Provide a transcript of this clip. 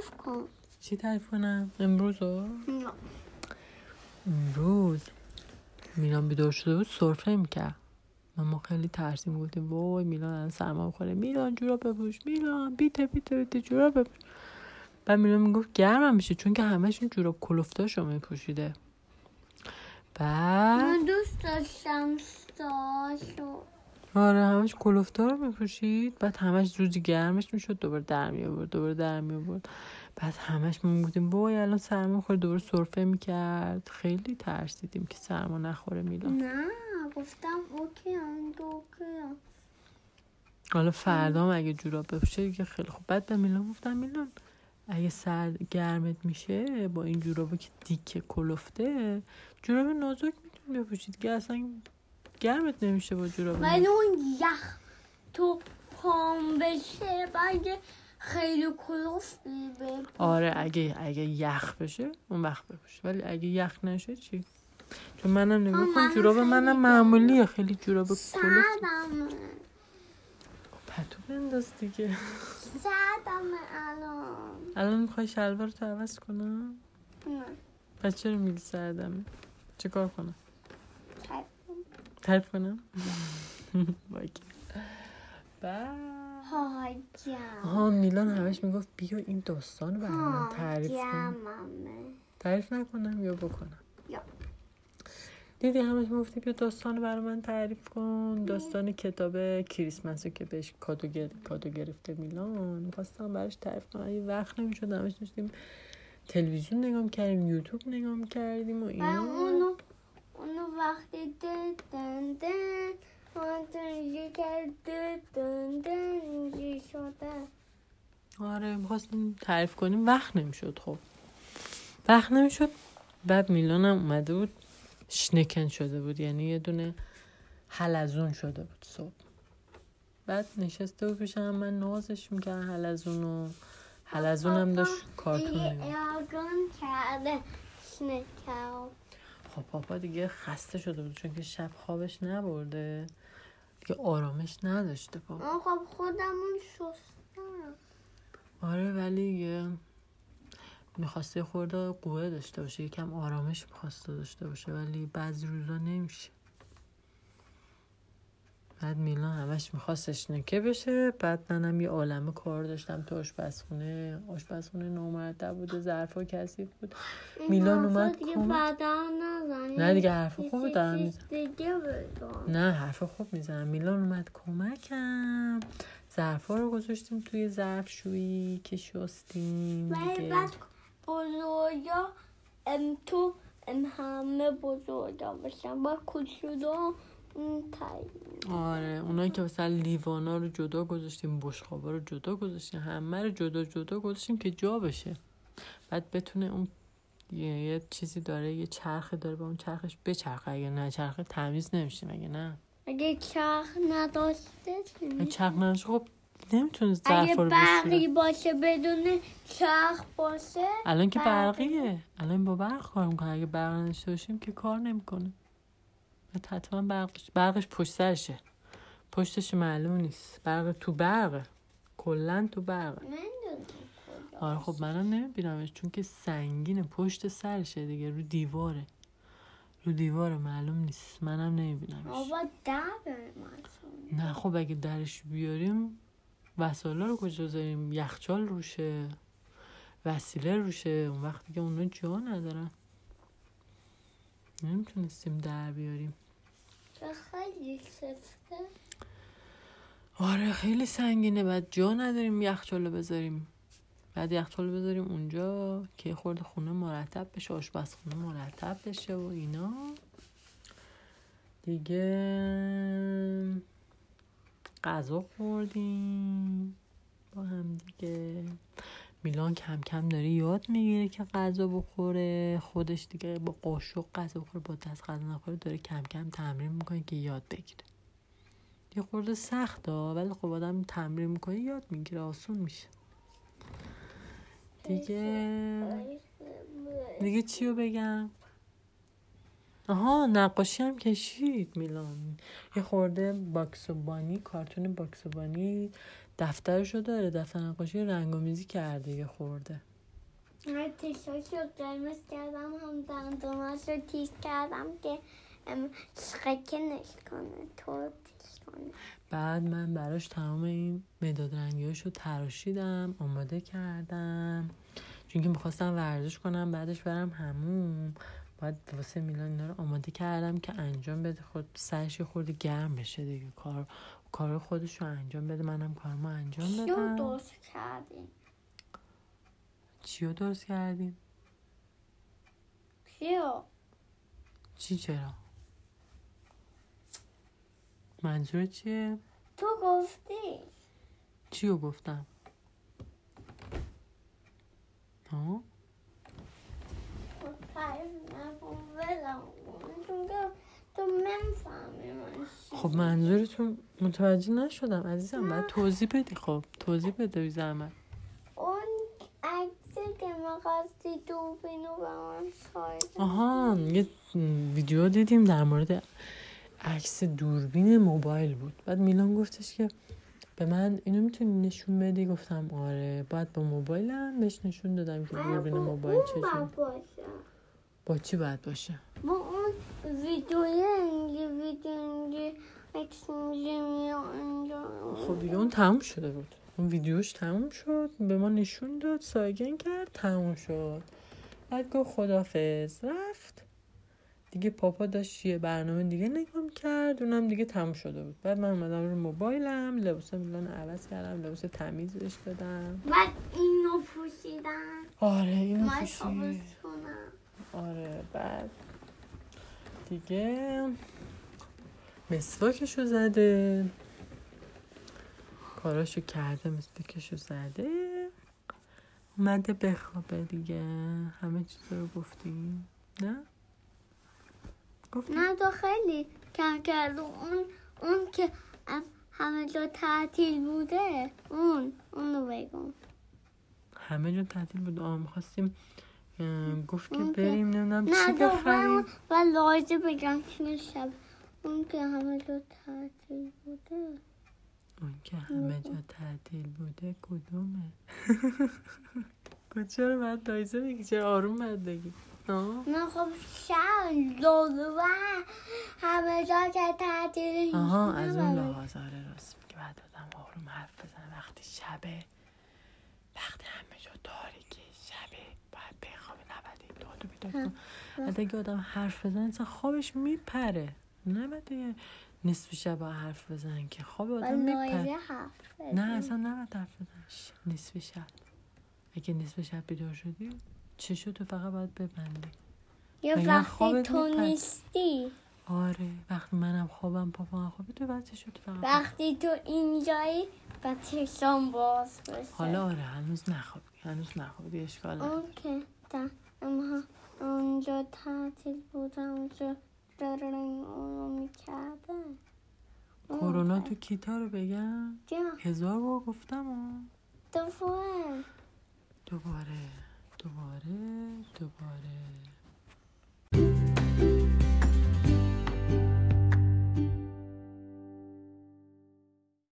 تعریف کن. چی تعریف کنم؟ امروز رو نه. امروز؟ میلان بیدار شده بود سرفه می‌کرد. و ما خیلی ترسیم بودیم وای میلان الان سرما بخوره میلان جورا بپوش میلان بیته بیته بیته جورا بپوش. بعد میلان می‌گفت گرمم میشه چون که همشون جورا کلفتاشو میپوشیده. بعد من دوست داشتم ستاشو آره همش کلفتار میپوشید بعد همش روزی گرمش می‌شد دوباره در می آورد دوباره در می آورد بعد همش ما بودیم وای الان سرما می‌خوره. دوباره سرفه می‌کرد. خیلی ترسیدیم که سرما نخوره میلان نه گفتم اوکی هم اوکی. حالا فردا اگه جوراب بپوشه دیگه خیلی خوب. بعد به میلان گفتم میلان اگه سرد گرمت میشه با این جورابه که دیکه کلفته جوراب نازک می‌تونی بپوشید. دیگه اصلا گرمت نمیشه با جوراب ولی اون یخ تو پام بشه بعد خیلی کلوفتی به آره اگه اگه یخ بشه اون وقت بپوش ولی اگه یخ نشه چی؟ چون منم نگاه کن من جوراب منم معمولیه خیلی جوراب کلفت سردم پتو بنداز دیگه. سردم الان. الان می‌خوای شلوار تو عوض کنم؟ نه. پس چرا میگی سردمه؟ چه کار کنم؟ تعریف کنم؟ آها میلان همش می‌گفت بیا این داستان رو برای من تعریف کن. تعریف نکنم یا بکنم؟ یا. دیدی همش می‌گفتی بیا داستان رو برای من تعریف کن. داستان کتاب کریسمس رو که بهش کادو, گر... کادو گرفته میلان. می‌خواستم براش تعریف کنم. ولی وقت نمی‌شد همش داشتیم تلویزیون نگاه کردیم یوتیوب نگاه کردیم و و اینا. اونو وقتی دن دن دن اینجوری کرد دن دن اینجوری شده. آره می‌خواستیم تعریف کنیم وقت نمی‌شد خب. وقت نمی‌شد بعد میلانم اومده بود شنکن شده بود یعنی یه دونه حلزون شده بود صبح. بعد نشسته بود پیشم من نازش می‌کرد حلزون و حلزون هم داشت کارتون کرده شنکل خب پاپا دیگه خسته شده بود چون که شب خوابش نبرده. دیگه آرامش نداشته پاپا. خب خودمون شستم. آره ولی یه می‌خواسته خورده قوه داشته باشه. یکم آرامش می‌خواسته داشته باشه ولی بعضی روزا نمیشه. بعد میلان همش میخواستش نکه بشه. بعد منم یه عالمه کار داشتم تو آشپزخونه. آشپزخونه نامرتب بوده ظرفا کثیف بود. میلان اومد دیگه نزنی. نه دیگه حرف چیزی دارم. می‌زنم نه حرف خوب می‌زنم. میلان اومد کمکم. ظرفا رو گذاشتیم توی ظرفشویی که شستیم دیگه. بعد بزرگا ام تو ام همه بزرگا باشن. با کوچولو تایی آره اونایی که مثلا لیوانا رو جدا گذاشتیم بشقابا رو جدا گذاشتیم همه رو جدا جدا گذاشتیم که جا بشه. بعد بتونه اون یه, یه چیزی داره یه چرخی داره با اون چرخش بچرخه. اگه نه چرخه تمیز نمیشه مگه نه. اگه چرخ نداشته اگه؟ چرخ نداشته خب نمی‌تونه اگه ظرفا رو برقی باشه بدون چرخ باشه الان که برقی. برقیه. الان با برق کار می‌کنه. اگه برق نداشته باشیم که کار نمی‌کنه. حتما برقش برقش پشت سرشه. پشتش معلوم نیست. برق تو برقه کلا تو کجا آره خب منم نمیبینمش چون که سنگینه پشت سرشه دیگه رو دیواره. رو دیواره معلوم نیست. منم نمیبینمش. آبا در نه خب اگه درش بیاریم وسایل رو کجا بذاریم؟ یخچال روشه. وسیله روشه. اون وقت دیگه اونا جا ندارن. نمی‌تونستیم در بیاریم. خیلی آره خیلی سنگینه. بعد جا نداریم یخچال رو بذاریم. بعد یخچال بذاریم اونجا که یه خورده خونه مرتب بشه آشپزخونه مرتب بشه و اینا. دیگه غذا خوردیم. با هم دیگه. میلان کم کم داره یاد می‌گیره که غذا بخوره. خودش دیگه با قاشق غذا بخوره با دست غذا نخوره داره کم کم تمرین می‌کنه که یاد بگیره. یه خورده سخته ولی خب آدم تمرین می‌کنه یاد می‌گیره آسون میشه. دیگه دیگه چی رو بگم؟ آها نقاشی هم کشید میلان. یه خورده باکسوبانی کارتون باکسوبانی دفترشو داره دفتر نقاشی رنگامیزی کرده یه خورده. من تیشاش رو قرمز کردم هم دندوناش رو تیز کردم که ام، شقکنش کنه تو کنه. بعد من براش تمام این مداد رنگیاش رو تراشیدم آماده کردم. چون که می‌خواستم ورزش کنم بعدش برم هموم باید واسه میلان اینا رو آماده کردم که انجام بده. خود سرش خورده گرم بشه دیگه. کار کار خودش رو انجام بده. منم کارمو انجام بدم. درست کردیم چی رو درست کردیم؟ چی رو چی چرا؟ منظور چیه؟ تو گفتی. چی رو گفتم؟ ها خب تعریف نکن ولم کن. چون که تو نمی‌فهمی من چی خب منظورتون متوجه نشدم عزیزم بعد توضیح بدی. خب توضیح بده بی زحمت. اون عکسی که می‌خواستی دوربینو به من آها یه ویدیو دیدیم در مورد عکس دوربین موبایل بود. بعد میلان گفتش که به من اینو می‌تونی نشون بدی؟ گفتم آره. بعد با موبایلم بهش نشون دادم که دوربین موبایل چجوری با چی باید باشه؟ با ویدیوی اینجا ویدیو عکس خب دیگه اون تموم شده بود اون ویدیوش تموم شد به ما نشون داد سایگن کرد تموم شد بعد گفت خدافز رفت دیگه پاپا داشت یه برنامه دیگه نگاه کرد اونم دیگه تموم شده بود بعد من اومدم رو موبایلم لباس میلان عوض کردم لباس تمیز بهش دادم بعد اینو پوشیدن آره اینو من پوشید تابستونم آره بعد دیگه. مسواکشو زده. کاراشو کرده مسواکشو زده. اومده بخوابه دیگه. همه چیز رو گفتیم نه؟ گفتیم نه تو خیلی کم کرد اون اون که همه جا تعطیل بوده اون اونو بگم همه جا تعطیل بود آه می‌خواستیم گفت که بریم نمی‌دونم چی بخریم. و لازم بگم که شب. اون که همه جا تعطیل بوده. اون که همه جا تعطیل بوده کدومه؟ کجا رو باید دایزه بگی؟ چرا آروم باید بگی؟ نه؟ خب شب لازم همه جا که تعطیل آها از اون. لحاظ آره راست میگه بعد آدم آروم حرف بزنه. وقتی شبه وقتی همه جا تاریکی شبه باید بخوابه نباید این داد و بیداد کن. بعد اگه آدم حرف بزنه اصلا خوابش میپره. نباید یه نصف شب حرف بزنه که خواب آدم میپره نه بزن. اصلا نباید حرف بزنه ش- نصف شب. اگه نصف شب بیدار شدی چشو تو فقط باید ببندی. یا وقتی تو میپره؟ نیستی. آره وقتی منم خوابم پاپا خوابه تو باید چشو تو فقط؟ وقتی تو اینجایی و چشم باز بشه. حالا آره هنوز نخوابی هنوز نخوابی اشکال نداره. تا اما اونجا تعطیل بود. اونجا دارن اونو می‌کرده کرونا تو کیتا رو بگم؟ جا. هزار بار گفتم. دوباره. دوباره. دوباره. دوباره.